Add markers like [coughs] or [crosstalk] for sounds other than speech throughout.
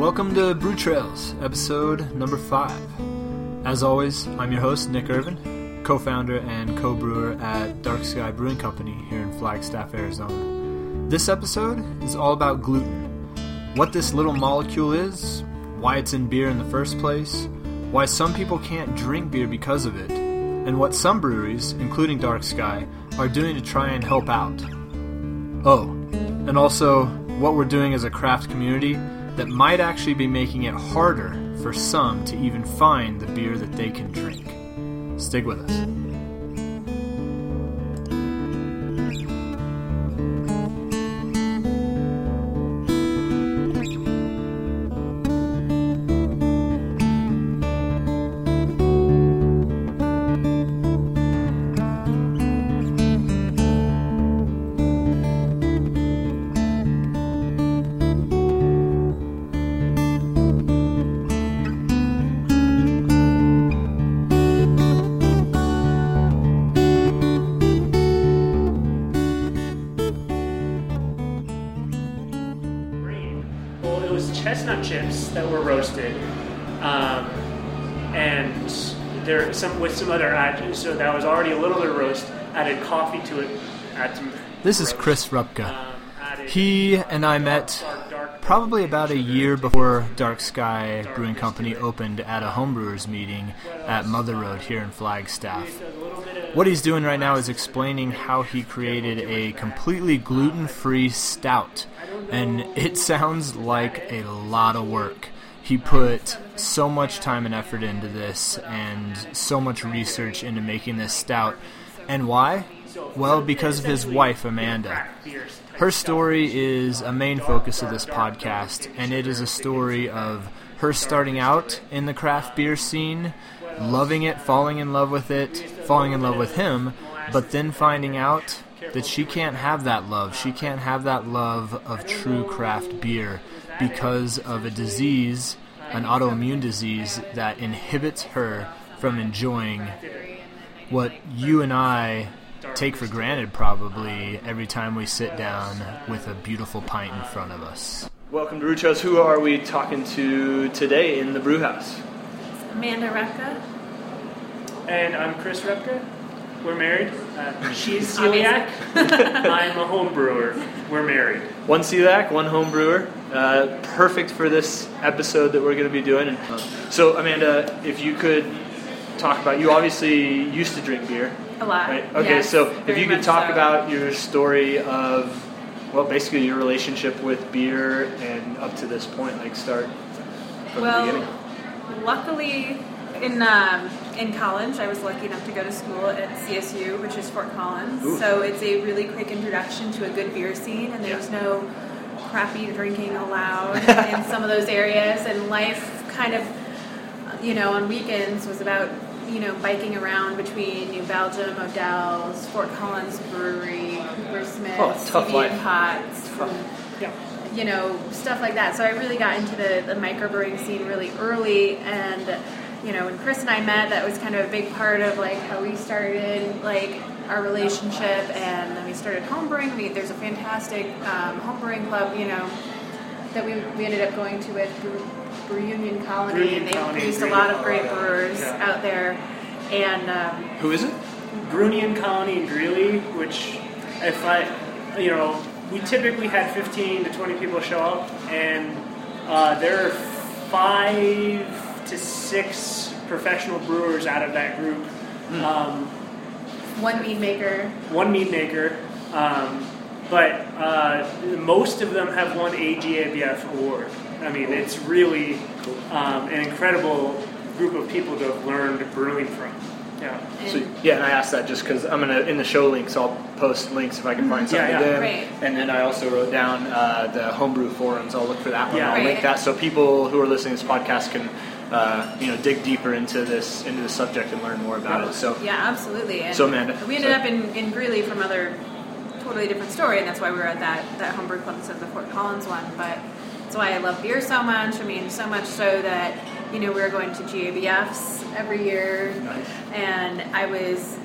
Welcome to Brew Trails, episode number five. As always, I'm your host, Nick Irvin, co founder and co brewer at Dark Sky Brewing Company here in Flagstaff, Arizona. This episode is all about gluten what this little molecule is, why it's in beer in the first place, why some people can't drink beer because of it, and what some breweries, including Dark Sky, are doing to try and help out. Oh, and also what we're doing as a craft community that might actually be making it harder for some to even find the beer that they can drink. Stick with us. And there some with some other add. So that was already a little bit of roast. Added coffee to it. Add some. This is. Chris Rupka. Um, added He and I met dark- dark- probably about a year before Dark Sky Brewing Company opened at a homebrewers meeting at Mother Road here in Flagstaff. a little bit of What he's doing right now is explaining how he created a completely gluten free stout. And it sounds like a lot of work. He put so much time and effort into this and so much research into making this stout. And why? Well, because of his wife, Amanda. Her story is a main focus of this podcast, and it is a story of her starting out in the craft beer scene, loving it, falling in love with it, falling in love with him, but then finding out that she can't have that love. She can't have that love of true craft beer because of a disease, an autoimmune disease, that inhibits her from enjoying what you and I take for granted probably every time we sit down with a beautiful pint in front of us. Welcome to Brew Who are we talking to today in the brew house? Amanda Rupka. And I'm Chris Rupka. We're married. Uh, [laughs] she's celiac. [laughs] I'm a home brewer. We're married. One celiac, one home brewer. Uh, perfect for this episode that we're going to be doing. And, so, Amanda, if you could talk about, you obviously used to drink beer. A lot. Right. Okay. Yes, so if you could talk so. about your story of, well, basically your relationship with beer and up to this point, like start from well, the beginning. luckily, in um, in college, I was lucky enough to go to school at CSU, which is Fort Collins. Ooh. So it's a really quick introduction to a good beer scene, and there's no crappy drinking allowed [laughs] in some of those areas. And life kind of, you know, on weekends was about you know biking around between New Belgium, Odell's, Fort Collins Brewery, Cooper Smith, Oh, tough life. and Potts. Yeah. you know, stuff like that. So I really got into the, the microbrewing scene really early, and you know, when Chris and I met, that was kind of a big part of like how we started like our relationship, and then we started homebrewing. We, there's a fantastic um, homebrewing club, you know, that we, we ended up going to with Brew, Brew Union Colony, Brew and they Colony, produced a lot of great brewers Yeah. out there, and. Um, Who is it? Brew Union Colony in Greeley, which if I, you know, we typically had 15 to 20 people show up, and uh, there are five to six professional brewers out of that group. Um, one mead maker, one mead maker, um, but uh, most of them have won a GABF award. I mean, it's really um, an incredible group of people to have learned brewing from. Yeah. and So, yeah, and I asked that just because I'm gonna in the show links. I'll post links if I can find something Yeah, to yeah. them. Right. And then I also wrote down uh, the homebrew forums. I'll look for that one. Yeah. I'll Right. link that so people who are listening to this podcast can, uh, you know, dig deeper into this into the subject and learn more about it. So Yeah, absolutely. And So, Amanda, we ended so- up in, in Greeley from other totally different story, and that's why we were at that that homebrew club instead of the Fort Collins one. But that's why I love beer so much. I mean, so much so that you know we were going to GABFs every year, Nice. and I was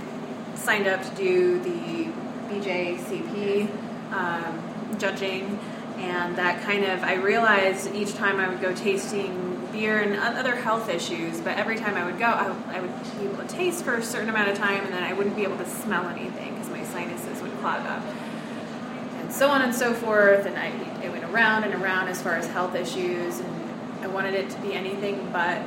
signed up to do the BJCP um, judging. And that kind of, I realized each time I would go tasting beer and other health issues, but every time I would go, I, I would be able to taste for a certain amount of time and then I wouldn't be able to smell anything because my sinuses would clog up. And so on and so forth. And I, it went around and around as far as health issues. And I wanted it to be anything but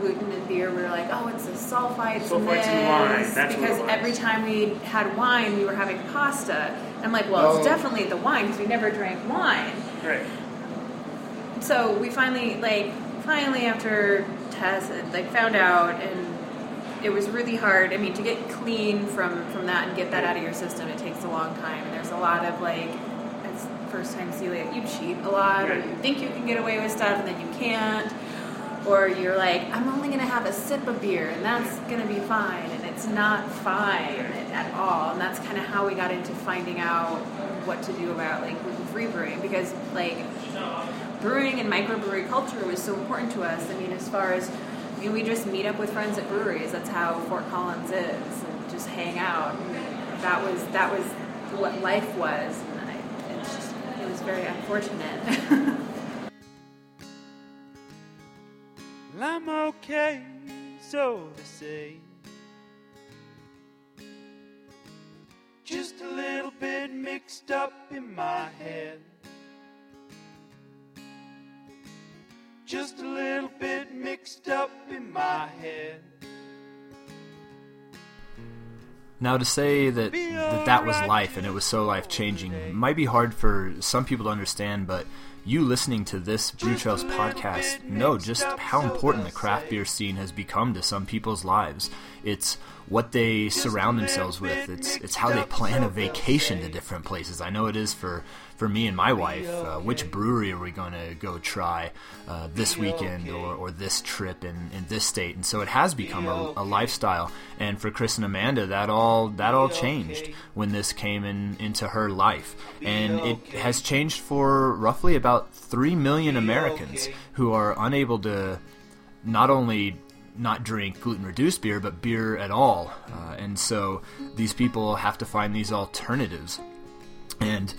gluten in beer. We were like, oh, it's the sulfites, Sulfites this. in wine. That's because every time we had wine, we were having pasta. I'm like, well, Oh. it's definitely the wine because we never drank wine. Right. So we finally, like, finally after tests, like, found out, and it was really hard. I mean, to get clean from from that and get that out of your system, it takes a long time. And there's a lot of like, it's first time celiac, you cheat a lot, or you think you can get away with stuff, and then you can't. Or you're like, I'm only gonna have a sip of beer, and that's gonna be fine, and it's not fine at all. And that's kind of how we got into finding out what to do about like gluten-free brewing, because like brewing and microbrewery culture was so important to us. I mean, as far as we just meet up with friends at breweries. That's how Fort Collins is, and just hang out. And that was that was what life was, and I, it's just it was very unfortunate. [laughs] I'm okay, so to say. Just a little bit mixed up in my head. Just a little bit mixed up in my head. Now, to say that, that that was life and it was so life changing might be hard for some people to understand, but you listening to this Brew Trails podcast know just how important the craft beer scene has become to some people's lives. It's what they surround themselves with. It's it's how they plan a vacation to different places. I know it is for for me and my wife. Uh, which brewery are we going to go try uh, this weekend or, or this trip in, in this state? And so it has become a, a lifestyle. And for Chris and Amanda, that all that all changed when this came in into her life, and it has changed for roughly about three million Americans who are unable to not only not drink gluten reduced beer, but beer at all. Uh, and so these people have to find these alternatives. And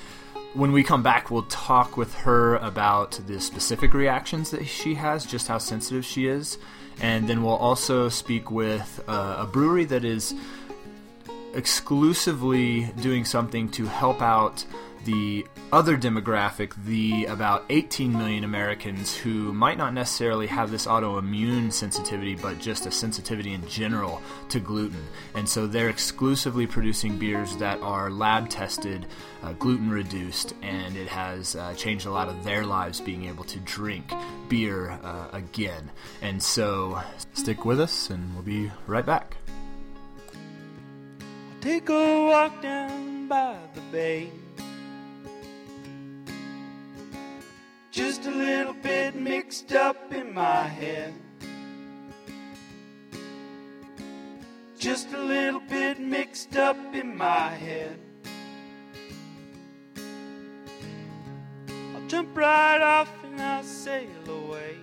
when we come back, we'll talk with her about the specific reactions that she has, just how sensitive she is. And then we'll also speak with uh, a brewery that is exclusively doing something to help out the other demographic, the about 18 million Americans who might not necessarily have this autoimmune sensitivity, but just a sensitivity in general to gluten. And so they're exclusively producing beers that are lab tested, uh, gluten reduced, and it has uh, changed a lot of their lives being able to drink beer uh, again. And so stick with us, and we'll be right back. Take a walk down by the bay. Just a little bit mixed up in my head. Just a little bit mixed up in my head. I'll jump right off and I'll sail away.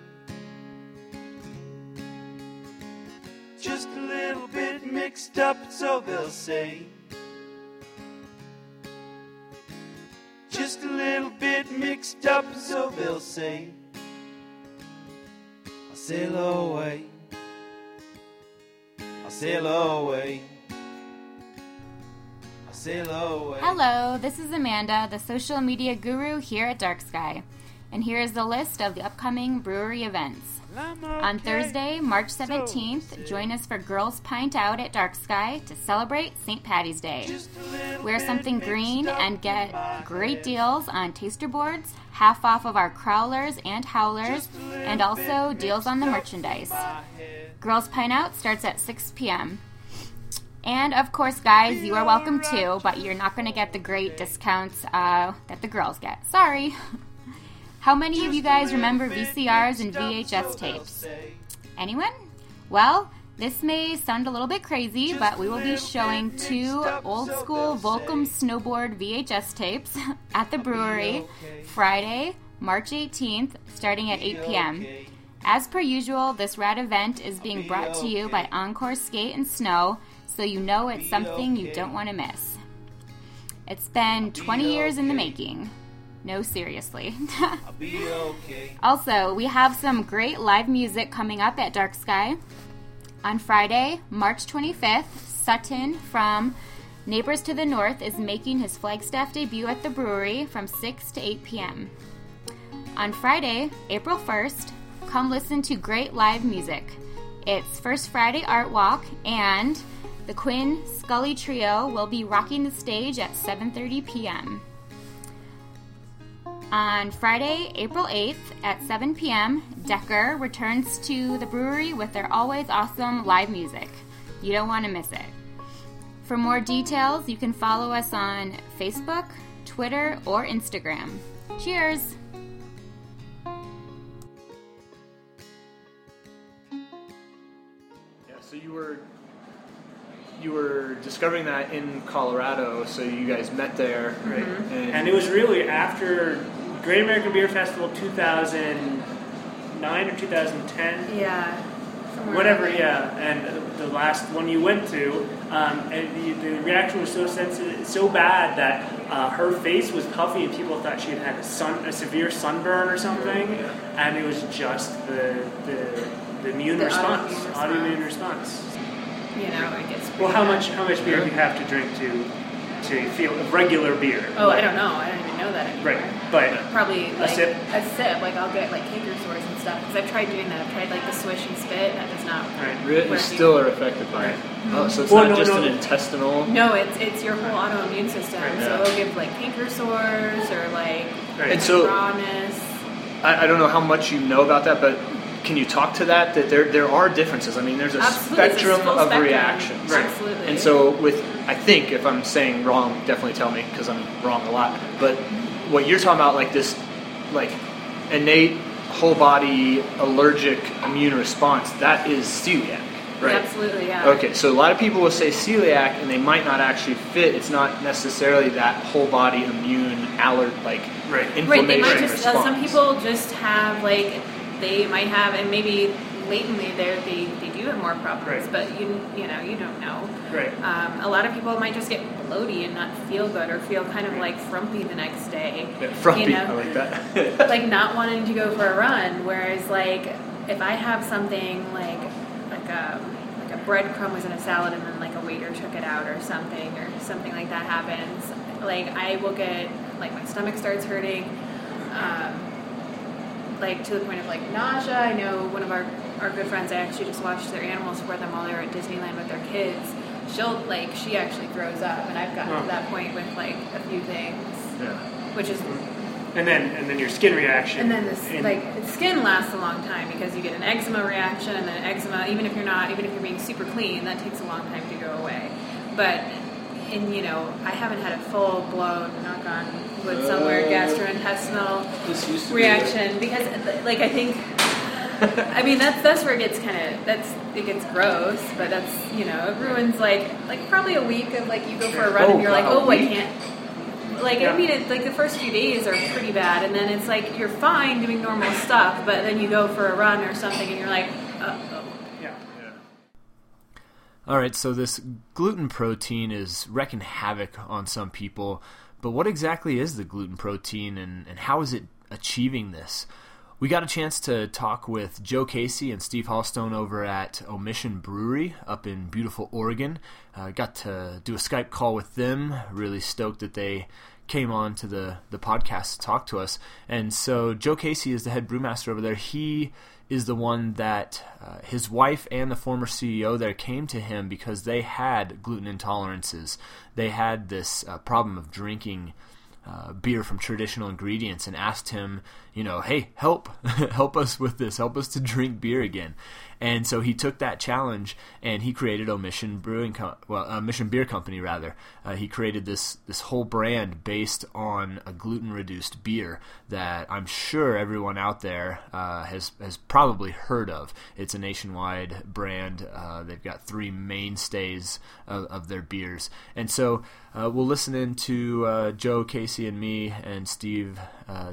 Just a little bit mixed up, so they'll say. Just a little bit mixed up, so they'll say. I'll sail away. I'll sail away. Hello, this is Amanda, the social media guru here at Dark Sky. And here is the list of the upcoming brewery events. On Thursday, March 17th, join us for Girls Pint Out at Dark Sky to celebrate St. Patty's Day. Wear something green and get great deals on taster boards, half off of our crowlers and howlers, and also deals on the merchandise. Girls Pint Out starts at 6 p.m. And of course, guys, you are welcome too, but you're not going to get the great discounts uh, that the girls get. Sorry. [laughs] How many of you guys remember VCRs and VHS tapes? Anyone? Well, this may sound a little bit crazy, but we will be showing two old school Volcom snowboard VHS tapes [laughs] at the brewery Friday, March 18th, starting at 8 p.m. As per usual, this rad event is being brought to you by Encore Skate and Snow, so you know it's something you don't want to miss. It's been 20 years in the making. No, seriously. I'll be okay. Also, we have some great live music coming up at Dark Sky. On Friday, March 25th, Sutton from Neighbors to the North is making his Flagstaff debut at the brewery from 6 to 8 p.m. On Friday, April 1st, come listen to great live music. It's First Friday Art Walk and the Quinn Scully Trio will be rocking the stage at 7:30 p.m. On Friday, April 8th at 7 p.m., Decker returns to the brewery with their always awesome live music. You don't want to miss it. For more details, you can follow us on Facebook, Twitter, or Instagram. Cheers! Yeah, so you were you were discovering that in Colorado, so you guys met there, right? And, And it was really after Great American Beer Festival 2009 or 2010. Yeah. Whatever, yeah. And the last one you went to, um, and the, the reaction was so sensitive, so bad that uh, her face was puffy, and people thought she had had a sun, a severe sunburn or something. And it was just the the, the immune The response, autoimmune autoimmune response. You know, it gets. Well, how much how much beer do you have to drink to to feel regular beer? Oh, I don't know. I don't even know that anymore. Right, but Probably like sip? A sip. Like I'll get like canker sores and stuff because I've tried doing that. I've tried like the swish and spit. and That does not. Right. Re- you still are affected by it. Mm-hmm. Oh, so it's Well, not no, just no. an intestinal. No, it's it's your whole autoimmune system. Right, so it'll give like canker sores or like Right. And so- rawness. I, I don't know how much you know about that, but can you talk to that? That there there are differences. I mean, there's a Absolutely, it's a spectrum of spectrum. reactions. Right. Absolutely. And so with I think if I'm saying wrong, definitely tell me because I'm wrong a lot. But what you're talking about, like this, like innate whole body allergic immune response, that is celiac, right? Absolutely, yeah. Okay, so a lot of people will say celiac, and they might not actually fit. It's not necessarily that whole body immune aller like Right. inflammation Right, they might just. Uh, some people just have like they might have, and maybe latently they they they do have more problems, Right. but you you know you don't know. right. Um, a lot of people might just get bloaty and not feel good, or feel kind of like frumpy the next day. Yeah, frumpy, You know? I like that. [laughs] like not wanting to go for a run. Whereas like if I have something like like a like a breadcrumb was in a salad and then like a waiter took it out or something or something like that happens, like I will get like my stomach starts hurting. Um, like to the point of like nausea. I know one of our, our good friends I actually just watched their animals for them while they were at Disneyland with their kids. She'll like she actually throws up and I've gotten Oh. to that point with like a few things. yeah. Which is And then and then your skin reaction. and then this and- like the skin lasts a long time because you get an eczema reaction and then eczema even if you're not even if you're being super clean that takes a long time to go away but in you know I haven't had a full blown knock on wood somewhere Uh, gastrointestinal This used to reaction because like I think [laughs] I mean that's that's where it gets kind of that's it gets gross but that's you know it ruins like like probably a week of like you go for a run Oh, and you're like wow, oh I can't like Yeah. I mean, it, like the first few days are pretty bad, and then it's like you're fine doing normal stuff, but then you go for a run or something, and you're like, uh. All right, so this gluten protein is wrecking havoc on some people, but what exactly is the gluten protein and, and how is it achieving this? We got a chance to talk with Joe Casey and Steve Hallstone over at Omission Brewery up in beautiful Oregon. Uh, got to do a Skype call with them. Really stoked that they came on to the, the podcast to talk to us. And so Joe Casey is the head brewmaster over there. He is the one that uh, his wife and the former CEO there came to him because they had gluten intolerances. They had this uh, problem of drinking uh, beer from traditional ingredients and asked him, you know, hey, help, [laughs] help us with this, help us to drink beer again. And so he took that challenge and he created Omission Brewing, Co- well, uh, Omission Beer Company rather. Uh, he created this this whole brand based on a gluten reduced beer that I'm sure everyone out there uh, has has probably heard of. It's a nationwide brand. Uh, they've got three mainstays of, of their beers, and so uh, we'll listen in to uh, Joe, Casey, and me, and Steve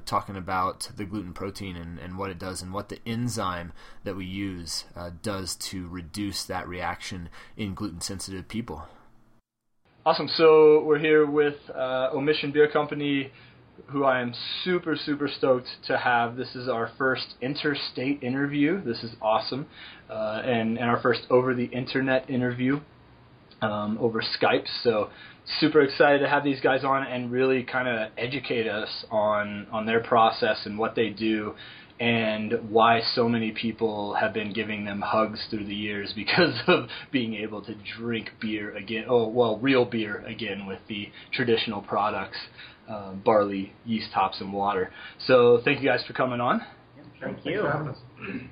talking about the gluten protein and, and what it does, and what the enzyme that we use uh, does to reduce that reaction in gluten sensitive people. Awesome. So we're here with uh, Omission Beer Company who I am super, super stoked to have. This is our first interstate interview. This is awesome. Uh, and, and our first over the internet interview um, over Skype. So, super excited to have these guys on and really kind of educate us on, on their process and what they do and why so many people have been giving them hugs through the years [laughs] because of being able to drink beer again. Oh, well, real beer again with the traditional products, uh, barley, yeast, hops, and water. So thank you guys for coming on. Thank you.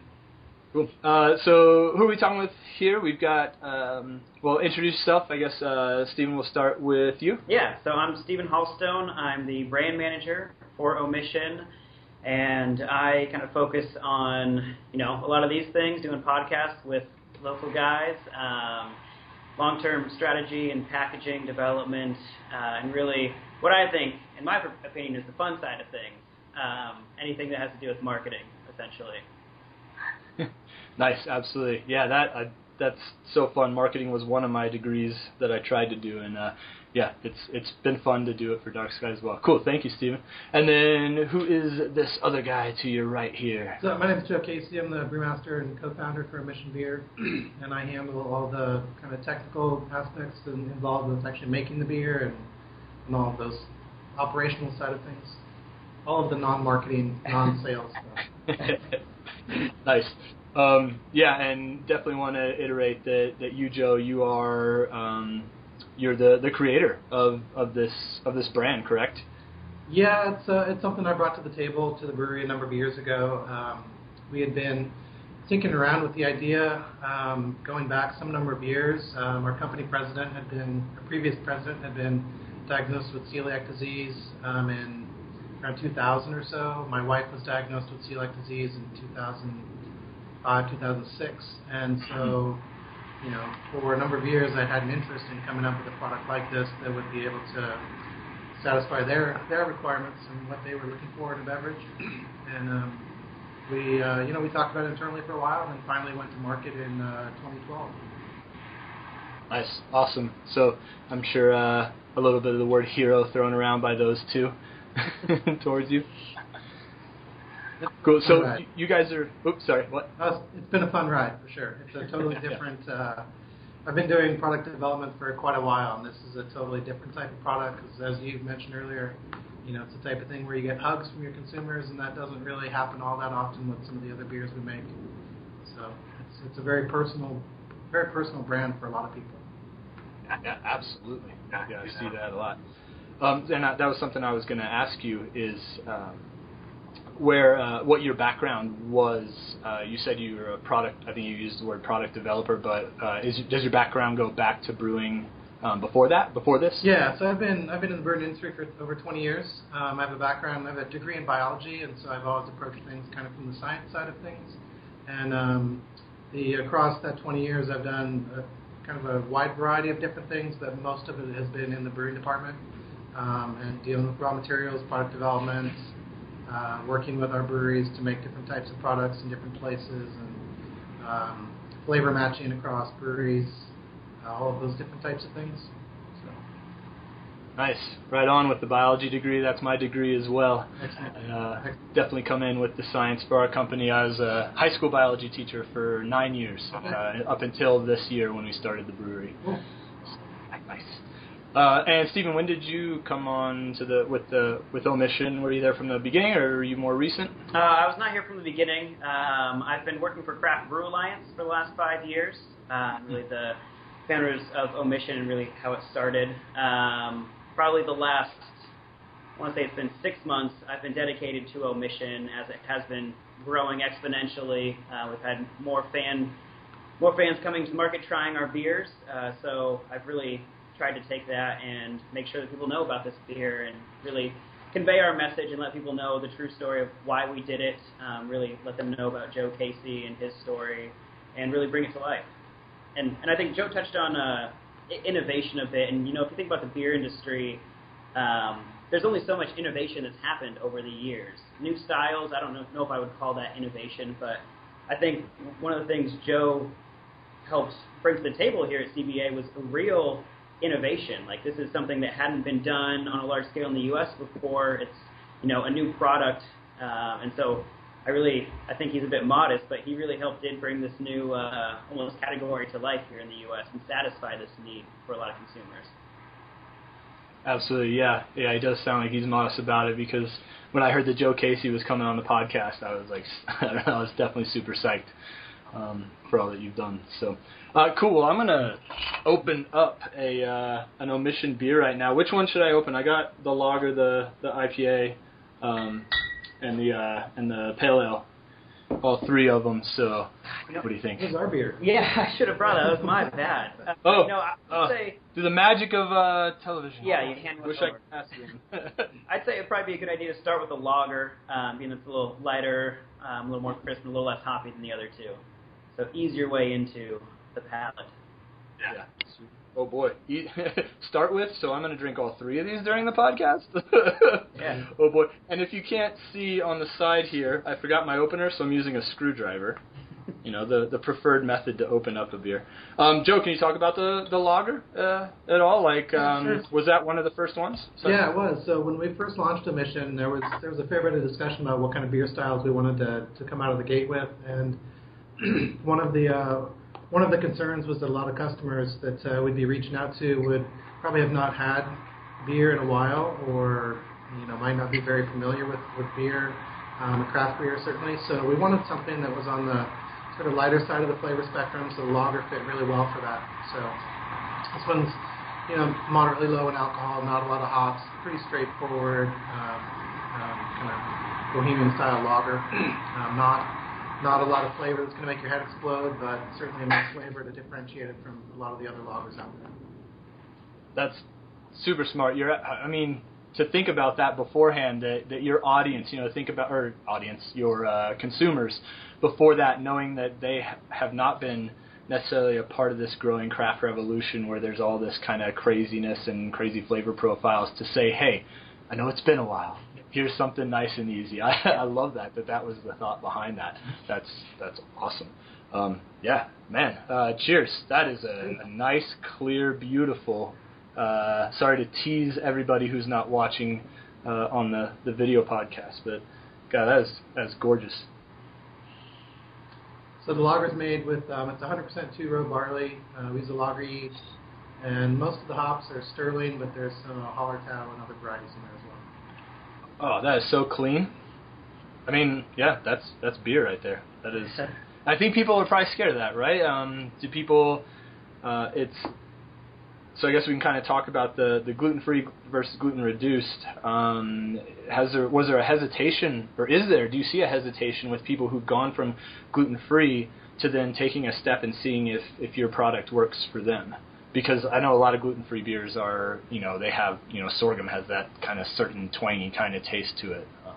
Cool. Uh, so who are we talking with here? We've got, um, well, introduce yourself. I guess, uh, Stephen, we'll start with you. Yeah, so I'm Stephen Hallstone. I'm the brand manager for Omission and I kind of focus on you know a lot of these things, doing podcasts with local guys, um, long-term strategy and packaging development, uh, and really what I think, in my opinion, is the fun side of things. Um, anything that has to do with marketing, essentially. Nice, absolutely, yeah. That I, that's so fun. Marketing was one of my degrees that I tried to do, and uh, yeah, it's it's been fun to do it for Dark Sky as well. Cool, thank you, Stephen. And then who is this other guy to your right here? So my name is Joe Casey. I'm the brewmaster and co-founder for Omission Beer, [clears throat] and I handle all the kind of technical aspects involved with actually making the beer and, and all of those operational side of things, all of the non-marketing, non-sales [laughs] stuff. nice. Um, yeah, and definitely want to iterate that, that you, Joe, you are um, you're the, the creator of, of this of this brand, correct? Yeah, it's uh, it's something I brought to the table to the brewery a number of years ago. Um, we had been tinking around with the idea um, going back some number of years. Um, our company president had been, our previous president had been diagnosed with celiac disease um, in around 2000 or so. My wife was diagnosed with celiac disease in 2005, 2006, and so you know, for a number of years, I had an interest in coming up with a product like this that would be able to satisfy their their requirements and what they were looking for in a beverage. and um, we, uh, you know, we talked about it internally for a while, and finally went to market in uh, 2012. Nice, awesome. So I'm sure uh, a little bit of the word hero thrown around by those two [laughs] towards you. Cool. So you, you guys are. Oops, sorry. What? Uh, it's been a fun ride for sure. It's a totally [laughs] different. Uh, I've been doing product development for quite a while, and this is a totally different type of product. Because as you mentioned earlier, you know, it's the type of thing where you get hugs from your consumers, and that doesn't really happen all that often with some of the other beers we make. So it's it's a very personal, very personal brand for a lot of people. Yeah, absolutely. Yeah, I see that a lot. Um, and that was something I was going to ask you is. Um, where uh, what your background was. Uh, you said you were a product. I think you used the word product developer, but uh, is, does your background go back to brewing um, before that? Before this? Yeah. So I've been I've been in the brewing industry for over 20 years. Um, I have a background. I have a degree in biology, and so I've always approached things kind of from the science side of things. And um, the across that 20 years, I've done a, kind of a wide variety of different things, but most of it has been in the brewing department um, and dealing with raw materials, product development uh, working with our breweries to make different types of products in different places and um, flavor matching across breweries, uh, all of those different types of things. So. Nice, right on with the biology degree. That's my degree as well. Excellent. Uh, definitely come in with the science for our company. I was a high school biology teacher for nine years, okay. uh, up until this year when we started the brewery. Cool. Uh, and Stephen, when did you come on to the with the with Omission? Were you there from the beginning, or are you more recent? Uh, I was not here from the beginning. Um, I've been working for Craft Brew Alliance for the last five years. Uh, really, the founders of Omission and really how it started. Um, probably the last, I want to say it's been six months. I've been dedicated to Omission as it has been growing exponentially. Uh, we've had more fan more fans coming to market trying our beers. Uh, so I've really tried to take that and make sure that people know about this beer and really convey our message and let people know the true story of why we did it. Um, really let them know about Joe Casey and his story, and really bring it to life. And and I think Joe touched on uh, innovation a bit. And you know, if you think about the beer industry, um, there's only so much innovation that's happened over the years. New styles. I don't know, know if I would call that innovation, but I think one of the things Joe helps bring to the table here at CBA was a real innovation. Like this is something that hadn't been done on a large scale in the U.S. before. It's you know, a new product. Um, and so I really, I think he's a bit modest, but he really helped did bring this new uh, almost category to life here in the U.S. and satisfy this need for a lot of consumers. Absolutely, yeah, yeah. He does sound like he's modest about it because when I heard that Joe Casey was coming on the podcast, I was like, I don't know, I was definitely super psyched um, for all that you've done. So, uh, cool. I'm gonna open up a uh, an omission beer right now. Which one should I open? I got the lager, the the IPA, um, and the uh, and the pale ale. All three of them. So, what do you think? Here's our beer. Yeah, [laughs] I should have brought that. That was my bad. Uh, [laughs] Oh, no, I would uh, say through the magic of uh, television. Yeah, you hand Wish one I over. could pass [laughs] it. I'd say it'd probably be a good idea to start with the lager, um, being it's a little lighter, um, a little more crisp, and a little less hoppy than the other two. So ease your way into the palate. Yeah. Oh boy. [laughs] Start with, so I'm going to drink all three of these during the podcast. [laughs] Yeah. Oh boy. And if you can't see on the side here, I forgot my opener, so I'm using a screwdriver. [laughs] You know, the the preferred method to open up a beer. Um, Joe, can you talk about the the lager uh, at all? Like, um, sure. was that one of the first ones? So- Yeah, it was. So when we first launched Omission, there was there was a fair bit of discussion about what kind of beer styles we wanted to, to come out of the gate with, and [clears throat] one of the uh, one of the concerns was that a lot of customers that uh, we'd be reaching out to would probably have not had beer in a while, or you know might not be very familiar with with beer, um, craft beer certainly. So we wanted something that was on the sort of lighter side of the flavor spectrum, so the lager fit really well for that. So this one's you know, moderately low in alcohol, not a lot of hops, pretty straightforward, um, um, kind of bohemian style lager. [clears throat] um, not not a lot of flavor that's going to make your head explode, but certainly enough flavor to differentiate it from a lot of the other lagers out there. That's super smart. You're, I mean, to think about that beforehand, that, that your audience, you know, think about, or audience, your uh, consumers, before that, knowing that they ha- have not been necessarily a part of this growing craft revolution where there's all this kind of craziness and crazy flavor profiles, to say, hey, I know it's been a while. Here's something nice and easy. [laughs] I, I love that that that was the thought behind that. That's that's awesome. Um, yeah, man. Uh, cheers. That is a, a nice, clear, beautiful. Uh, sorry to tease everybody who's not watching uh, on the, the video podcast, but God, that is that's gorgeous. So the lager's made with um, it's 100% two-row barley. Uh, we use a lager yeast, and most of the hops are sterling, but there's some uh, Hallertau and other varieties in there. Oh, that is so clean. I mean, yeah, that's that's beer right there. That is. I think people are probably scared of that, right? Um, do people? Uh, it's. So I guess we can kind of talk about the the gluten free versus gluten reduced. Um, has there was there a hesitation, or is there? Do you see a hesitation with people who've gone from gluten free to then taking a step and seeing if if your product works for them? Because I know a lot of gluten free beers are, you know, they have, you know, sorghum has that kind of certain twangy kind of taste to it. Um,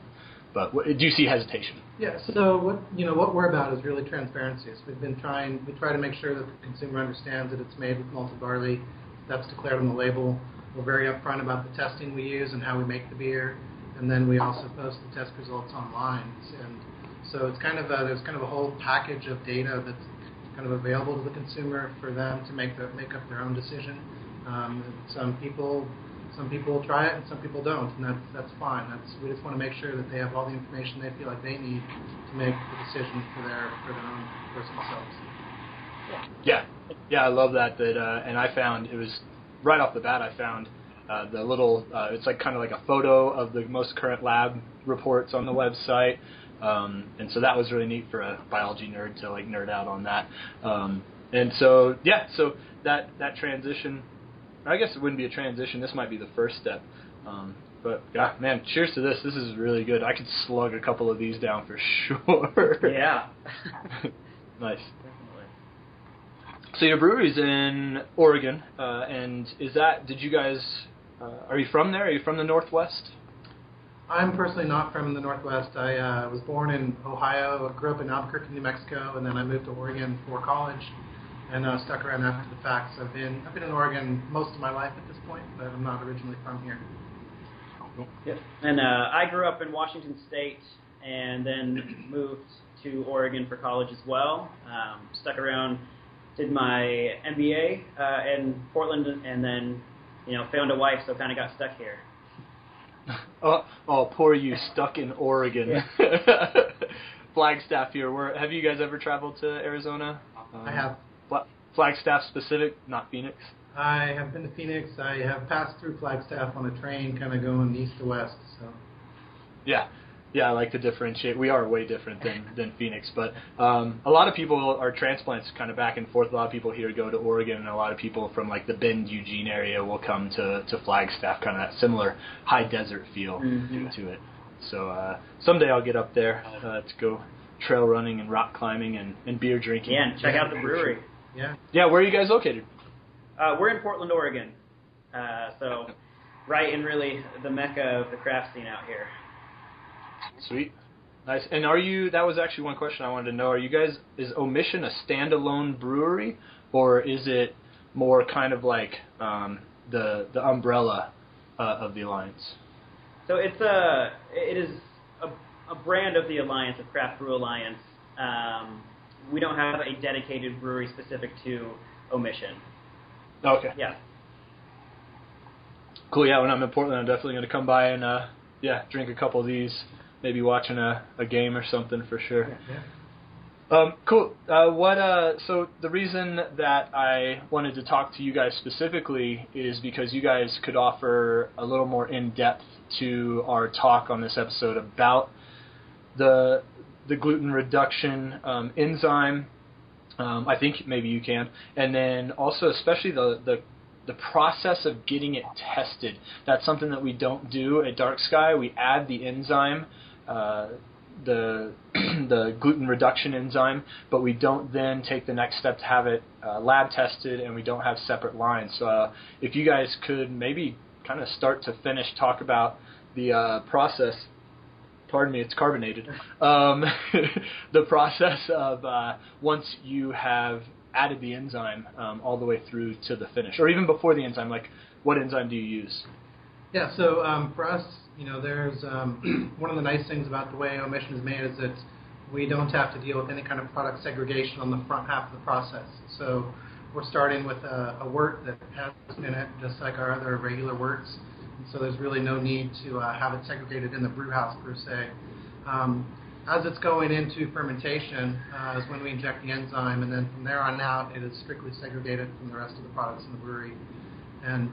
but what, do you see hesitation? Yeah. So what you know what we're about is really transparency. So we've been trying we try to make sure that the consumer understands that it's made with malted barley. That's declared on the label. We're very upfront about the testing we use and how we make the beer, and then we also post the test results online. And so it's kind of a, there's kind of a whole package of data that's kind of available to the consumer for them to make the, make up their own decision. Um, some people some people try it and some people don't, and that's that's fine. That's we just want to make sure that they have all the information they feel like they need to make the decision for their for their own personal selves. Yeah, yeah, I love that. That uh, and I found it was right off the bat. I found uh, the little. Uh, it's like kind of like a photo of the most current lab reports on the website. Um, and so that was really neat for a biology nerd to like nerd out on that. Um, and so yeah, so that that transition. I guess it wouldn't be a transition. This might be the first step. Um, but yeah, man, cheers to this. This is really good. I could slug a couple of these down for [laughs] sure. Yeah. [laughs] nice. Definitely. So your brewery's in Oregon, uh, and is that? Did you guys? Uh, are you from there? Are you from the Northwest? I'm personally not from the Northwest. I uh, was born in Ohio, grew up in Albuquerque, New Mexico, and then I moved to Oregon for college, and uh, stuck around after the fact. So I've been I've been in Oregon most of my life at this point, but I'm not originally from here. Yep. And uh, I grew up in Washington State and then moved to Oregon for college as well. Um, stuck around, did my MBA uh, in Portland, and then you know found a wife, so kind of got stuck here. [laughs] oh, oh, poor you, stuck in Oregon. [laughs] Flagstaff here. Where have you guys ever traveled to Arizona? I um, have. Fla- Flagstaff specific, not Phoenix. I have been to Phoenix. I have passed through Flagstaff on a train, kind of going east to west. So Yeah, yeah. I like to differentiate. We are way different than than Phoenix, but um, a lot of people are transplants, kind of back and forth. A lot of people here go to Oregon, and a lot of people from like the Bend, Eugene area will come to to Flagstaff, kind of that similar high desert feel Mhm. to it. So uh, someday I'll get up there uh, to go trail running and rock climbing and, and beer drinking. Yeah, and check out the brewery. yeah, Yeah, where are you guys located? Uh, we're in Portland, Oregon. Uh, so, right in really the mecca of the craft scene out here. Sweet. Nice. And are you? That was actually one question I wanted to know. Are you guys? Is Omission a standalone brewery, or is it more kind of like um, the the umbrella uh, of the alliance? So it's a it is a, a brand of the Alliance of Craft Brew Alliance. Um, we don't have a dedicated brewery specific to Omission. Okay. Yeah. Cool. Yeah. When I'm in Portland, I'm definitely going to come by and uh, yeah, drink a couple of these. Maybe watching a, a game or something for sure. yeah. Um, cool. Uh, what? Uh, so the reason that I wanted to talk to you guys specifically is because you guys could offer a little more in depth to our talk on this episode about the the gluten reduction um, enzyme. Um, I think maybe you can, and then also especially the the the process of getting it tested. That's something that we don't do at Dark Sky. We add the enzyme. Uh, the [clears throat] the gluten reduction enzyme, but we don't then take the next step to have it uh, lab tested, and we don't have separate lines. So uh, if you guys could maybe kind of start to finish talk about the uh, process. Pardon me, it's carbonated. [laughs] Um, [laughs] the process of uh, once you have added the enzyme um, all the way through to the finish, or even before the enzyme, like what enzyme do you use? Yeah, so um, for us, you know, there's um, [clears throat] one of the nice things about the way Omission is made is that we don't have to deal with any kind of product segregation on the front half of the process. So we're starting with a, a wort that has in it, just like our other regular worts. And so there's really no need to uh, have it segregated in the brew house per se. Um, as it's going into fermentation uh, is when we inject the enzyme, and then from there on out, it is strictly segregated from the rest of the products in the brewery. And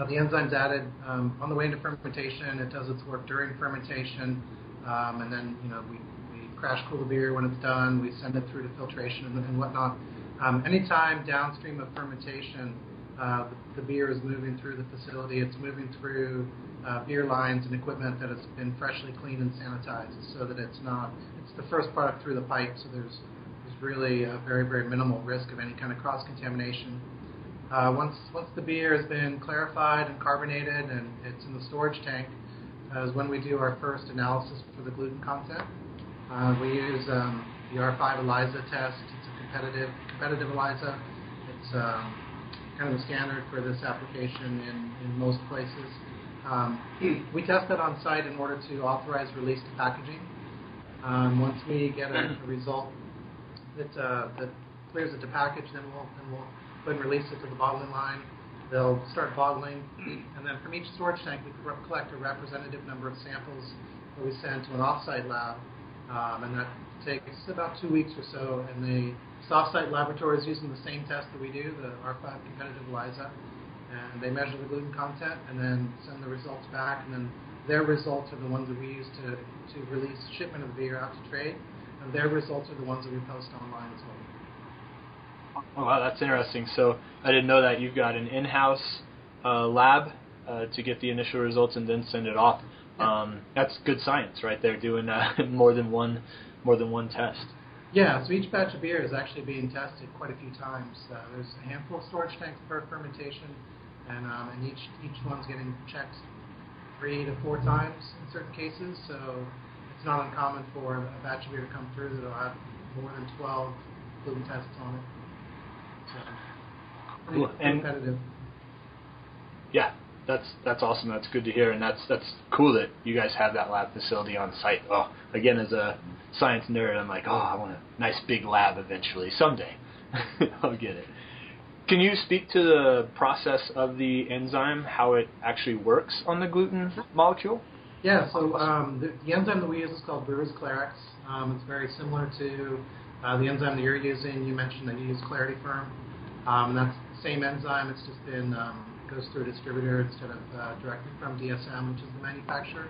uh, the enzyme's added um, on the way into fermentation. It does its work during fermentation, um, and then you know we, we crash cool the beer when it's done. We send it through to filtration and, and whatnot. Um, anytime downstream of fermentation, uh, the, the beer is moving through the facility. It's moving through uh, beer lines and equipment that has been freshly cleaned and sanitized, so that it's not. It's the first product through the pipe, so there's there's really a very very minimal risk of any kind of cross contamination. Uh, once once the beer has been clarified and carbonated and it's in the storage tank, uh, is when we do our first analysis for the gluten content. Uh, we use um, the R5 ELISA test. It's a competitive competitive ELISA. It's um, kind of a standard for this application in, in most places. Um, [clears throat] we test that on site in order to authorize release to packaging. Um, once we get a, a result that uh, that clears it to package, then we'll then we'll and release it to the bottling line. They'll start bottling, and then from each storage tank, we collect a representative number of samples that we send to an offsite lab, um, and that takes about two weeks or so. And the offsite laboratory is using the same test that we do, the R5 competitive ELISA, and they measure the gluten content and then send the results back, and then their results are the ones that we use to, to release shipment of the beer out to trade, and their results are the ones that we post online as well. Oh, wow, that's interesting. So I didn't know that you've got an in-house uh, lab uh, to get the initial results and then send it off. Um, that's good science right there, doing uh, [laughs] more than one more than one test. Yeah, so each batch of beer is actually being tested quite a few times. Uh, there's a handful of storage tanks per fermentation, and um, and each each one's getting checked three to four times in certain cases. So it's not uncommon for a batch of beer to come through that'll have more than 12 gluten tests on it. Cool. And- competitive. Yeah, that's that's awesome. That's good to hear, and that's that's cool that you guys have that lab facility on site. Oh, again, as a science nerd, I'm like, oh, I want a nice big lab eventually, someday. [laughs] I'll get it. Can you speak to the process of the enzyme, how it actually works on the gluten molecule? Yeah, so um, the, the, enzyme that we use is called Brewer's Clarex. Um, it's very similar to uh, the enzyme that you're using. You mentioned that you use Clarity Ferm. Um, that's same enzyme. It's just been um, goes through a distributor instead of uh, directly from DSM, which is the manufacturer.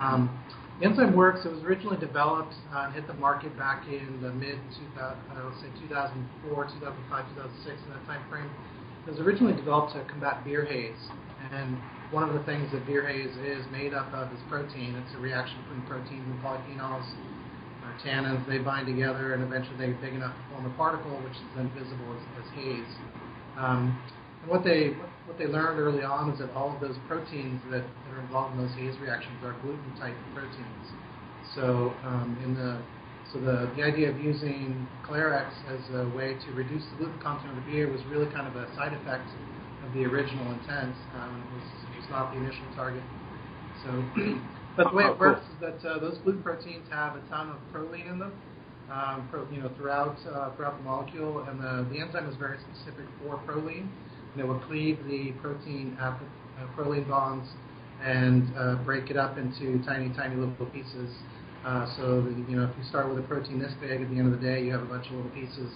Um, the enzyme works. It was originally developed uh, and hit the market back in the mid 2000, uh, let's say 2004, 2005, 2006, in that time frame. It was originally developed to combat beer haze, and one of the things that beer haze is made up of is protein. It's a reaction between proteins and polyphenols or tannins. They bind together, and eventually they're big enough to form a particle, which is then visible as, as haze. Um, and what they what they learned early on is that all of those proteins that, that are involved in those haze reactions are gluten type proteins. So um, in the so the, the idea of using Clarex as a way to reduce the gluten content of the beer was really kind of a side effect of the original intent. Um, it, was, it was not the initial target. So, [clears throat] but the way it works is that uh, those gluten proteins have a ton of proline in them. Um, pro, you know, throughout uh, throughout the molecule, and the, the enzyme is very specific for proline and it will cleave the protein uh, proline bonds and uh, break it up into tiny, tiny little pieces. Uh, so you know, if you start with a protein this big, at the end of the day, you have a bunch of little pieces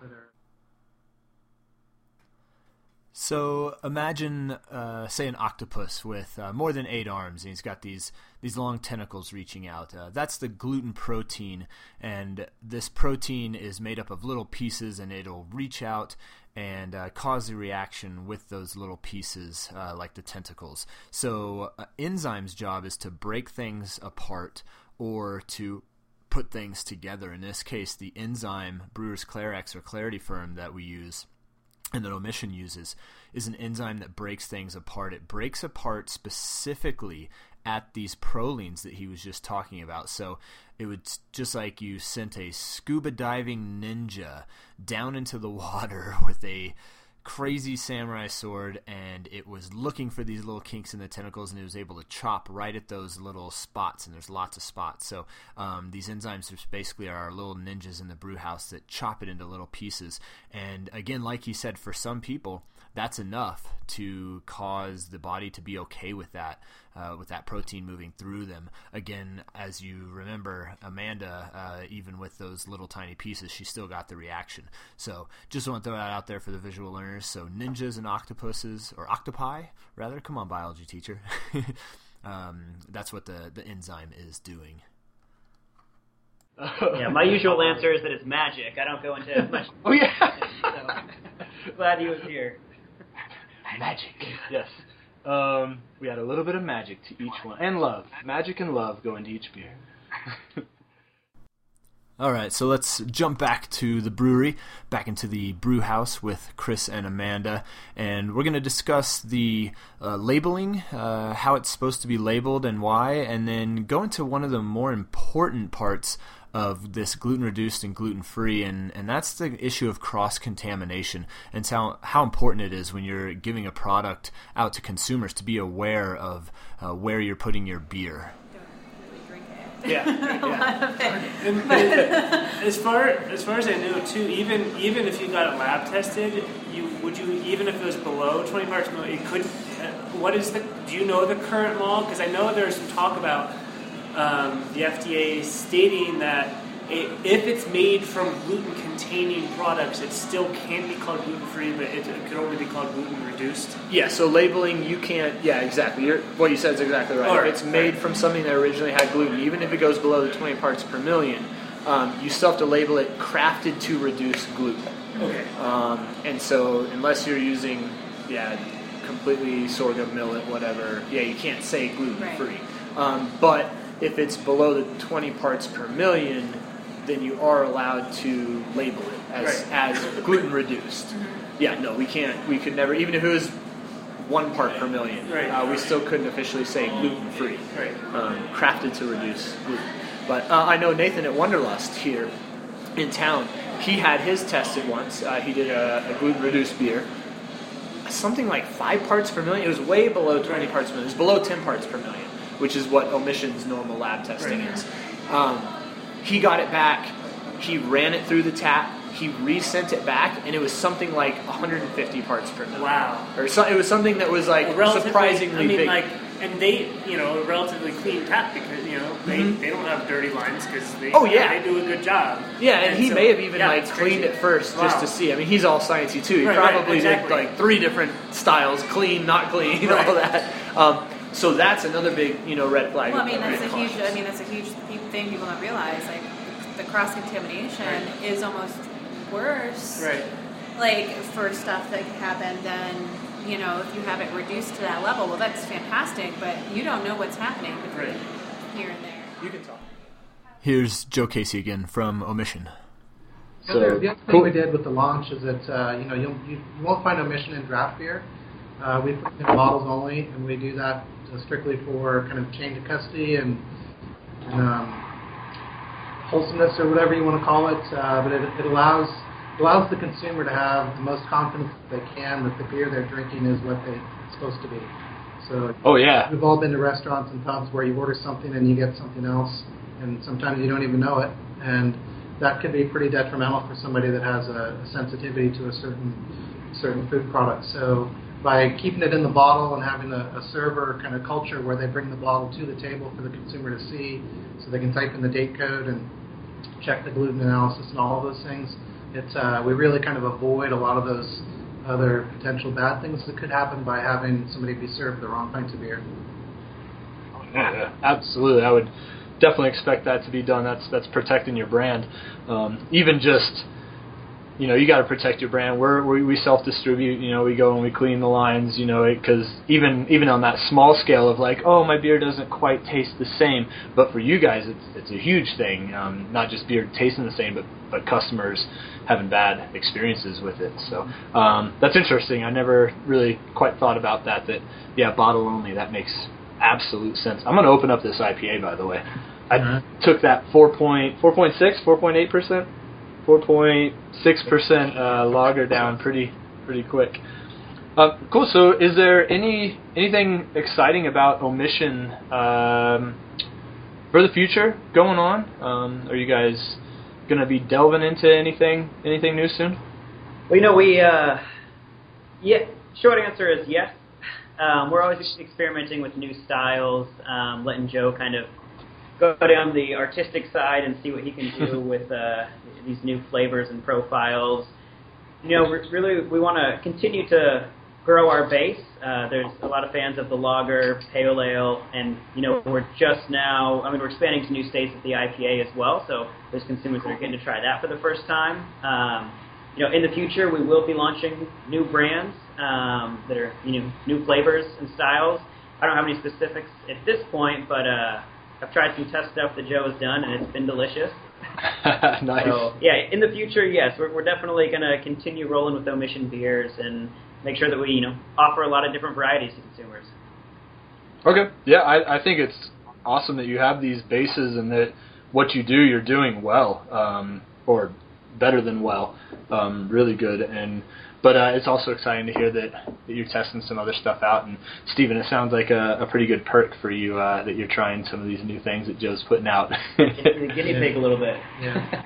that are. So imagine, uh, say, an octopus with uh, more than eight arms, and he's got these these long tentacles reaching out. Uh, that's the gluten protein, and this protein is made up of little pieces, and it'll reach out and uh, cause a reaction with those little pieces, uh, like the tentacles. So, uh, enzyme's job is to break things apart or to put things together. In this case, the enzyme Brewer's Clarex or Clarity Ferm that we use and that Omission uses is an enzyme that breaks things apart. It breaks apart specifically at these prolines that he was just talking about. So it would just like you sent a scuba diving ninja down into the water [laughs] with a crazy samurai sword and it was looking for these little kinks in the tentacles and it was able to chop right at those little spots and there's lots of spots. So um, these enzymes basically are little ninjas in the brew house that chop it into little pieces. And again like he said for some people that's enough to cause the body to be okay with that, uh, with that protein moving through them. Again, as you remember, Amanda, uh, even with those little tiny pieces, she still got the reaction. So just want to throw that out there for the visual learners. So ninjas and octopuses, or octopi, rather. Come on, biology teacher. [laughs] um, that's what the, the enzyme is doing. [laughs] yeah, my usual answer is that it's magic. I don't go into much. oh yeah. [laughs] so, glad he was here magic. Yes. Um, we add a little bit of magic to each one, and love. Magic and love go into each beer. [laughs] All right, so let's jump back to the brewery, back into the brew house with Chris and Amanda, and we're going to discuss the uh, labeling, uh, how it's supposed to be labeled and why, and then go into one of the more important parts of this gluten reduced and gluten free, and, and that's the issue of cross contamination and how, how important it is when you're giving a product out to consumers to be aware of uh, where you're putting your beer. Yeah, [laughs] yeah. as far as far as I know, too, even even if you got it lab tested, you would you even if it was below twenty parts per million, it could. Uh, what is the? Do you know the current law? Because I know there's some talk about um, the FDA stating that it, if it's made from gluten containing products, it still can be called gluten free, but it, it, could only be called gluten reduced. Yeah, so labeling, you can't, yeah, exactly. You're, what you said is exactly right. right. If it's made right. from something that originally had gluten, even if it goes below the 20 parts per million, um, you still have to label it crafted to reduce gluten. Okay. Um, and so, unless you're using, yeah, completely sorghum, millet, whatever, yeah, you can't say gluten free. Right. Um, but if it's below the 20 parts per million, then you are allowed to label it as, right. as gluten reduced. Mm-hmm. Yeah, no, we can't. We could never, even if it was one part per million, right. uh, we still couldn't officially say gluten free. Right. Um, crafted to reduce gluten. But uh, I know Nathan at Wanderlust here in town, he had his tested once. Uh, he did a, a gluten reduced beer. Something like five parts per million. It was way below 20 parts per million. It was below 10 parts per million which is what Omission's normal lab testing right. is. Um, he got it back. He ran it through the tap. he resent it back, and it was something like 150 parts per million. Wow. Or so, it was something that was like Relatively- surprisingly I mean, big. like, and they, you know, a relatively clean tap because you know they, Mhm. they don't have dirty lines because they, Oh, yeah. they do a good job. yeah, and, he so- may have even yeah, like cleaned it first just to see. I mean, he's all sciencey too. He Right, right, probably exactly. did like three different styles: clean, not clean, [laughs] Right. all that. Um, so that's another big, you know, red flag. Well, I mean, that's a huge. I mean, that's a huge thing people don't realize. Like, the cross contamination is almost worse. Right. Like for stuff that could happen, then you know, if you have it reduced to that level, well, that's fantastic. But you don't know what's happening between Right. here and there. You can talk. Here's Joe Casey again from Omission. The other, the other thing we did with the launch is that uh, you know you'll, you, you won't find omission in draft beer. Uh, we put in bottles only, and we do that uh, strictly for kind of chain of custody and, and um, wholesomeness or whatever you want to call it. Uh, but it, it allows allows the consumer to have the most confidence that they can that the beer they're drinking is what they, it's supposed to be. So Oh yeah. We've all been to restaurants and pubs where you order something and you get something else, and sometimes you don't even know it, and that could be pretty detrimental for somebody that has a, a sensitivity to a certain certain food product. So by keeping it in the bottle and having a, a server kind of culture where they bring the bottle to the table for the consumer to see, so they can type in the date code and check the gluten analysis and all of those things. It's uh, we really kind of avoid a lot of those other potential bad things that could happen by having somebody be served the wrong pints of beer. Yeah, absolutely. I would definitely expect that to be done. That's that's protecting your brand. Um, even just, you know, you got to protect your brand. We're, we we self distribute. You know, we go and we clean the lines. You know, because even even on that small scale of like, oh, my beer doesn't quite taste the same. But for you guys, it's it's a huge thing. Um, not just beer tasting the same, but but customers having bad experiences with it. So um, that's interesting. I never really quite thought about that. That yeah, bottle only. That makes absolute sense. I'm going to open up this IPA, by the way. I Alright. took that 4 point, 4.6, 4.8 percent, 4.6 percent uh, lager down pretty pretty quick. Uh, cool. So, is there any anything exciting about omission um, for the future going on? Um, are you guys going to be delving into anything anything new soon? Well, you know, we, uh, yeah, short answer is yes. [laughs] Um, we're always experimenting with new styles, um, letting Joe kind of go down the artistic side and see what he can do [laughs] with uh, these new flavors and profiles. You know, re- really, we want to continue to grow our base. Uh, there's a lot of fans of the lager, pale ale, and you know, we're just now. I mean, we're expanding to new states with the IPA as well. So there's consumers that are getting to try that for the first time. Um, you know, in the future, we will be launching new brands um, that are you know new flavors and styles. I don't have any specifics at this point, but uh, I've tried some test stuff that Joe has done, and it's been delicious. [laughs] nice. So yeah, in the future, yes, we're, we're definitely going to continue rolling with omission beers and make sure that we you know offer a lot of different varieties to consumers. Okay. Yeah, I, I think it's awesome that you have these bases and that what you do, you're doing well, um, or better than well. Um, really good. And but uh, it's also exciting to hear that, that you're testing some other stuff out. And Steven, it sounds like a, a pretty good perk for you uh, that you're trying some of these new things that Joe's putting out. Guinea guinea pig a little bit. Yeah.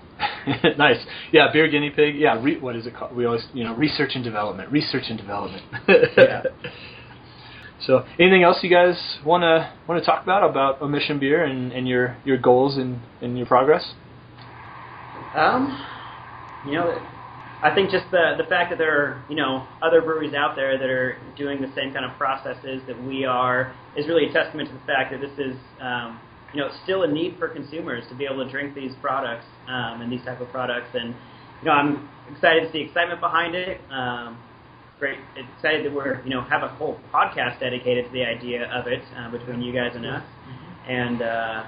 [laughs] nice. Yeah, beer guinea pig. Yeah, re- what is it called? We always, you know, research and development. Research and development. [laughs] Yeah. So, anything else you guys want to want to talk about about Omission Beer and, and your your goals and, and your progress? Um, you know, I think just the the fact that there are you know other breweries out there that are doing the same kind of processes that we are is really a testament to the fact that this is um, you know still a need for consumers to be able to drink these products um, and these type of products, and you know I'm excited to see excitement behind it. Um, great, excited that we're you know have a whole podcast dedicated to the idea of it uh, between you guys and us, and uh,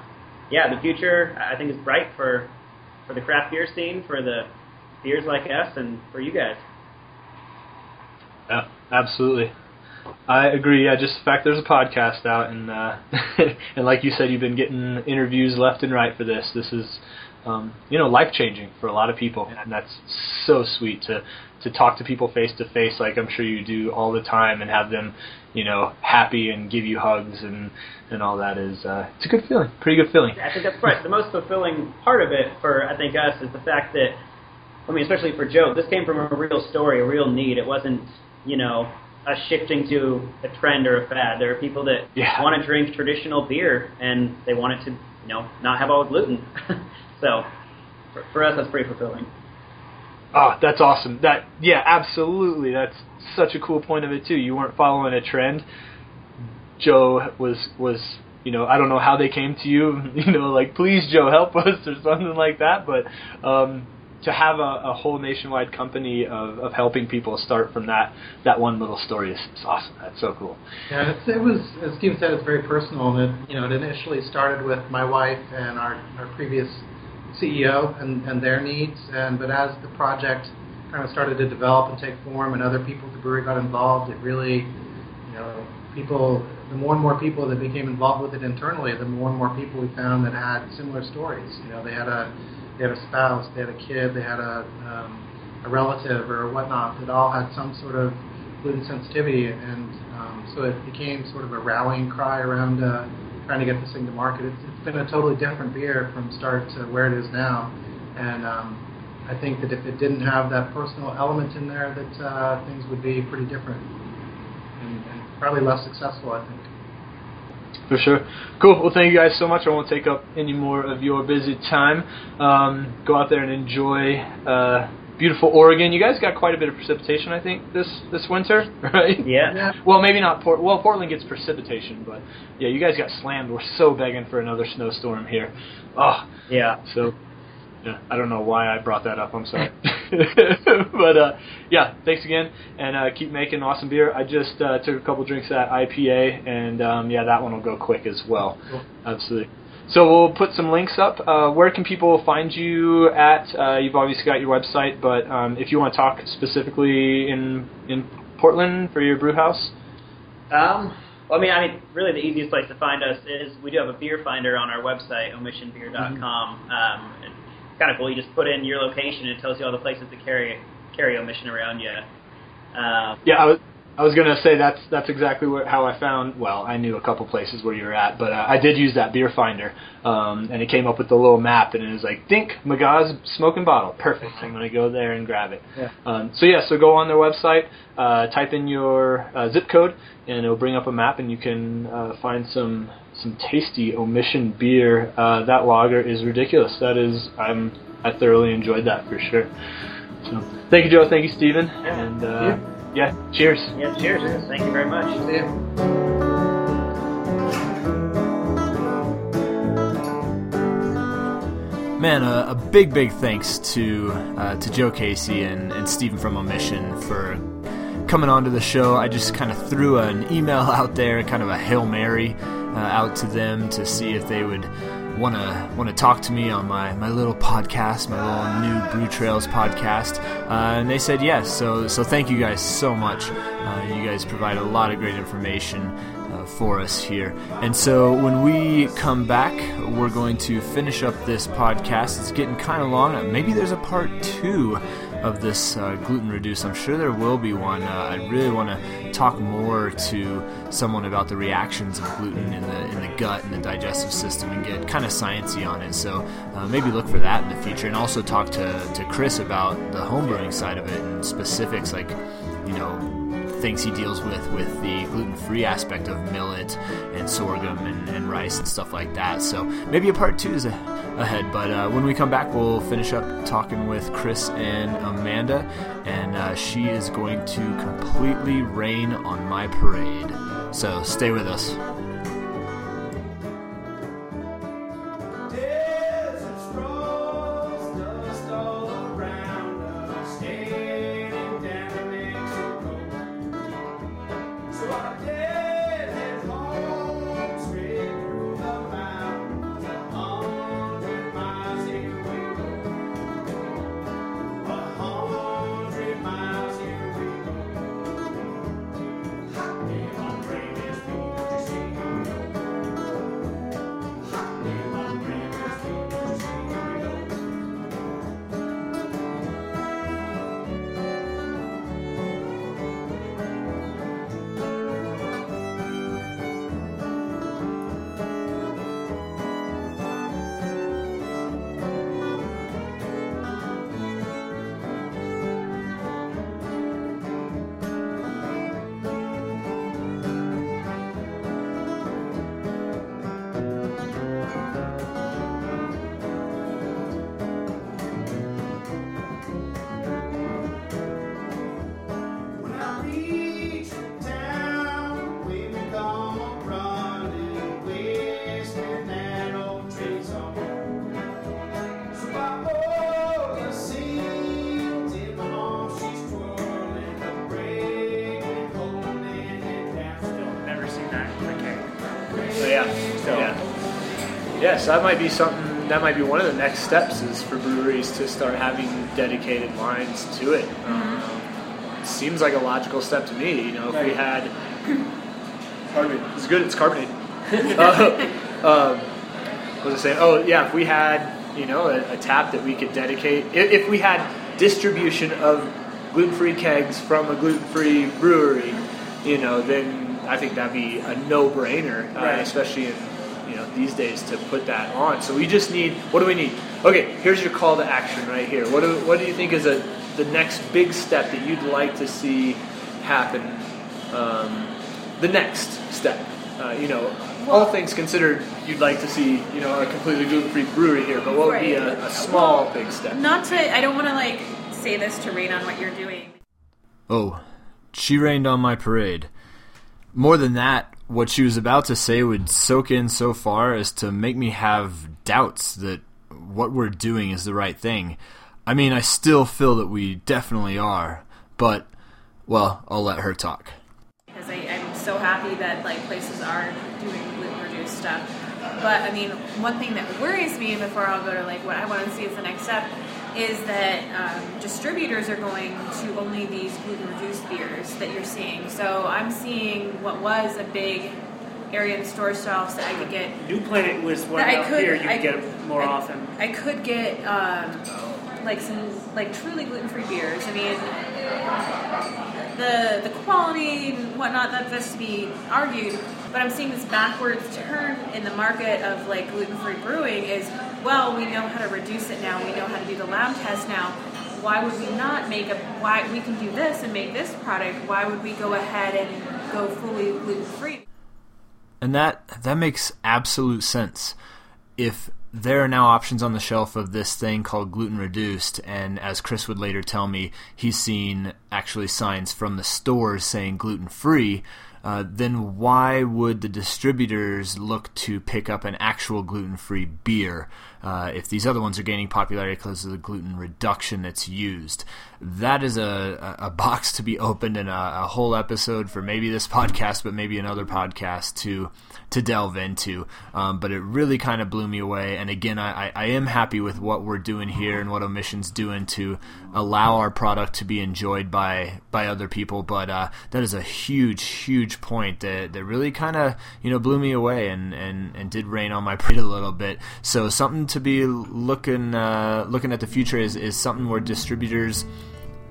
yeah, the future I think is bright for for the craft beer scene, for the beers like us, and for you guys. Yeah, absolutely. I agree. Yeah, just the fact there's a podcast out, and uh, [laughs] and like you said, you've been getting interviews left and right for this. This is, um, you know, life changing for a lot of people, and that's so sweet to to talk to people face to face, like I'm sure you do all the time, and have them, you know, happy and give you hugs and and all that is uh, it's a good feeling, pretty good feeling. I think that's right. The most fulfilling part of it for I think us is the fact that I mean, especially for Joe, this came from a real story, a real need. It wasn't, you know, a shifting to a trend or a fad. There are people that Yeah. want to drink traditional beer and they want it to, you know, not have all gluten. [laughs] so, for, for us, that's pretty fulfilling. Oh, that's awesome. That yeah, absolutely. That's such a cool point of it too. You weren't following a trend. Joe was was you know I don't know how they came to you. [laughs] You know like please Joe help us or something like that. But um, to have a, a whole nationwide company of, of helping people start from that that one little story is, is awesome. That's so cool. Yeah, it's, it was, as Steve said, it's very personal. And it, you know, it initially started with my wife and our, our previous CEO and, and their needs. And but as the project kind of started to develop and take form, and other people at the brewery got involved, it really, you know, people. The more and more people that became involved with it internally, the more and more people we found that had similar stories. You know, they had a they had a spouse, they had a kid, they had a um, a relative or whatnot that all had some sort of gluten sensitivity, and um, so it became sort of a rallying cry around uh, trying to get this thing to market. It's, it's been a totally different beer from start to where it is now, and um, I think that if it didn't have that personal element in there, that uh, things would be pretty different and, and probably less successful. I think. For sure. Cool. Well, thank you guys so much. I won't take up any more of your busy time. Um, go out there and enjoy uh, beautiful Oregon. You guys got quite a bit of precipitation, I think, this this winter, [laughs] right? Yeah. Yeah. Well, maybe not Port. Well, Portland gets precipitation, but yeah, you guys got slammed. We're so begging for another snowstorm here. Oh, Yeah. so yeah, I don't know why I brought that up. I'm sorry. [laughs] but uh, yeah, thanks again, and uh, keep making awesome beer. I just uh, took a couple drinks of that IPA, and um, yeah, that one will go quick as well. Cool. Absolutely. So we'll put some links up. Uh, where can people find you at? Uh, you've obviously got your website, but um, if you want to talk specifically in in Portland for your brew house, Um, well, I mean, I mean, really, the easiest place to find us is we do have a beer finder on our website, omissionbeer.com. Um, it's kind of cool. You just put in your location, and it tells you all the places that carry carry Omission around you. Um, Yeah, I was, I was gonna say that's that's exactly where, how I found. Well, I knew a couple places where you were at, but uh, I did use that beer finder, um, and it came up with the little map, and it was like Dink Magaz smoking bottle, perfect. I'm gonna go there and grab it. Yeah. Um, so yeah, so go on their website, uh, type in your uh, zip code, and it'll bring up a map, and you can uh, find some some tasty omission beer. Uh, that lager is ridiculous. That is, I'm I thoroughly enjoyed that for sure. So thank you, Joe. Thank you, Steven. And uh, yeah, cheers. yeah, cheers. Thank you very much. See ya. Man, a, a big, big thanks to uh, to Joe Casey and, and Steven from Omission for coming onto the show. I just kind of threw an email [laughs] out there, kind of a hail mary uh, out to them to see if they would want to want to talk to me on my, my little podcast, my little new Brew Trails podcast, uh, and they said yes. So so thank you guys so much. Uh, you guys provide a lot of great information uh, for us here. And so when we come back, we're going to finish up this podcast. It's getting kind of long. Maybe there's a part two of this uh, gluten reduce. I'm sure there will be one. Uh, I really want to talk more to someone about the reactions of gluten in the in the gut and the digestive system and get kind of sciencey on it. So uh, maybe look for that in the future, and also talk to to Chris about the homebrewing side of it and specifics like you know things he deals with with the gluten-free aspect of millet and sorghum and, and rice and stuff like that. So maybe a part two is a, ahead. But uh, when we come back, we'll finish up talking with Chris and Amanda, and uh, she is going to completely rain on my parade. So stay with us. Yes, that might be something. That might be one of the next steps is for breweries to start having dedicated lines to it. Um, seems like a logical step to me. You know, if we had, [coughs] pardon it's good. It's carbonated. [laughs] uh, um, what was I saying? Oh, yeah. If we had, you know, a, a tap that we could dedicate, if, if we had distribution of gluten-free kegs from a gluten-free brewery, you know, then I think that'd be a no-brainer, uh, especially in you know these days to put that on. So we just need. What do we need? Okay, here's your call to action right here. What do What do you think is a the next big step that you'd like to see happen? Um, the next step. Uh, you know, all things considered, you'd like to see you know a completely gluten-free brewery here. But what would be a, a small big step? Not to, I don't want to like say this to rain on what you're doing. Oh, she rained on my parade. More than that, what she was about to say would soak in so far as to make me have doubts that what we're doing is the right thing. I mean, I still feel that we definitely are, but, well, I'll let her talk. because I, I'm so happy that like places are doing gluten reduced stuff. But I mean, one thing that worries me before I'll go to like what I want to see as the next step is that um, distributors are going to only these gluten reduced beers that you're seeing. So I'm seeing what was a big area in the store shelves that I could get New Planet was one that I could here. You I, could get more I- often. I could get um, like some like truly gluten free beers. I mean, the the quality and whatnot that that's to be argued. But I'm seeing this backwards turn in the market of like gluten free brewing. Is well, we know how to reduce it now. We know how to do the lab test now. Why would we not make a why we can do this and make this product? Why would we go ahead and go fully gluten free? And that that makes absolute sense. If there are now options on the shelf of this thing called gluten reduced, and as Chris would later tell me, he's seen actually signs from the stores saying gluten free. Uh, then why would the distributors look to pick up an actual gluten-free beer uh, if these other ones are gaining popularity because of the gluten reduction that's used? That is a, a box to be opened and a, a whole episode for maybe this podcast, but maybe another podcast to to delve into. Um, but it really kind of blew me away. And again, I, I- I am happy with what we're doing here and what Omission's doing to allow our product to be enjoyed by by other people. But uh, that is a huge, huge point that, that really kind of you know blew me away and, and, and did rain on my [laughs] parade a little bit. So something to be looking uh, looking at the future is, is something where distributors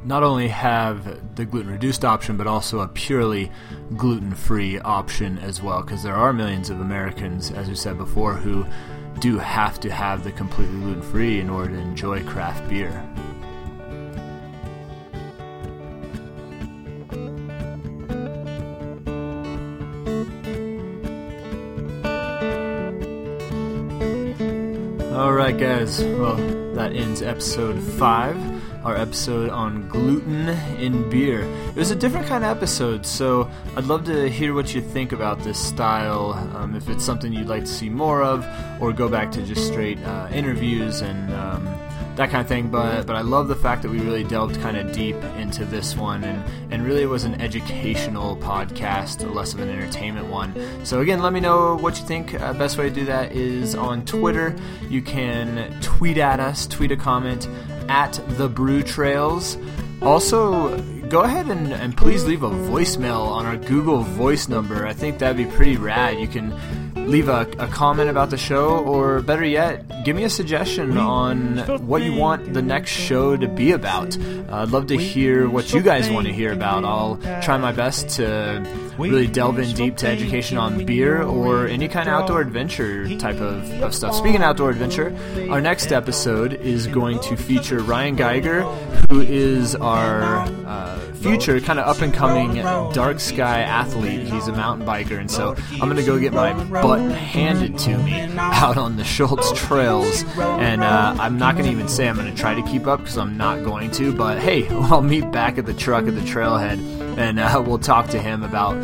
not only have the gluten reduced option, but also a purely gluten free option as well, because there are millions of Americans, as we said before, who do have to have the completely gluten free in order to enjoy craft beer. Alright, guys, well, that ends episode 5, our episode on gluten in beer. It was a different kind of episode, so I'd love to hear what you think about this style, um, if it's something you'd like to see more of, or go back to just straight uh, interviews and um, that kind of thing. But but I love the fact that we really delved kind of deep into this one, and and really was an educational podcast, less of an entertainment one. So again, let me know what you think. Uh, best way to do that is on Twitter. You can tweet at us, tweet a comment at the Brew Trails. Also, go ahead and, and please leave a voicemail on our Google Voice number. I think that'd be pretty rad. You can leave a, a comment about the show, or better yet, give me a suggestion on what you want the next show to be about. Uh, I'd love to hear what you guys want to hear about. I'll try my best to really delve in deep to education on beer or any kind of outdoor adventure type of, of stuff. Speaking of outdoor adventure, our next episode is going to feature Ryan Geiger, who is our uh, future kind of up and coming dark sky athlete. He's a mountain biker, and so I'm to go get my butt handed to me out on the Schultz trails. And uh, I'm not to even say I'm to try to keep up because I'm not going to, but hey, [laughs] I'll meet back at the truck at the trailhead and uh, we'll talk to him about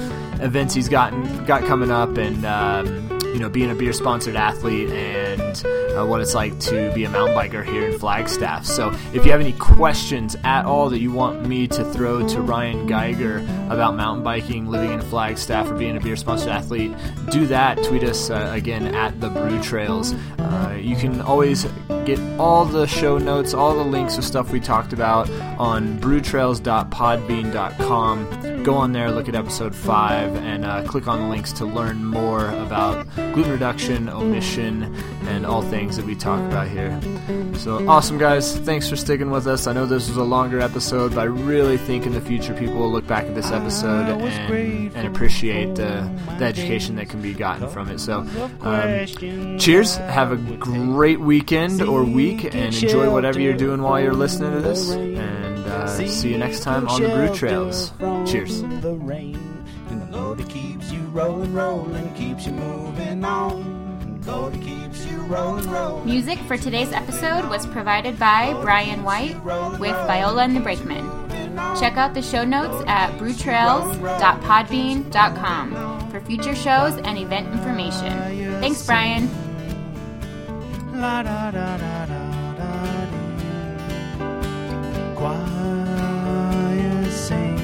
events he's gotten got coming up and um, you know being a beer sponsored athlete and and uh, what it's like to be a mountain biker here in Flagstaff. So if you have any questions at all that you want me to throw to Ryan Geiger about mountain biking, living in Flagstaff, or being a beer sponsored athlete, do that. Tweet us uh, again at the Brew Trails. Uh, you can always get all the show notes, all the links of stuff we talked about on brewtrails.podbean.com. Go on there, look at episode 5, and uh, click on the links to learn more about gluten reduction, omission, and all things that we talk about here. So awesome, guys. Thanks for sticking with us. I know this was a longer episode, but I really think in the future people will look back at this episode and, and appreciate uh, the education that can be gotten from it. So, um, cheers. Have a great weekend or week and enjoy whatever you're doing while you're listening to this. And uh, see you next time on the Brew Trails. Cheers. The rain and the motor keeps you rolling, rolling, keeps you moving on. Music for today's episode was provided by Brian White with Viola and the Brakemen. Check out the show notes at brewtrails.podbean.com for future shows and event information. Thanks, Brian. Choir sing.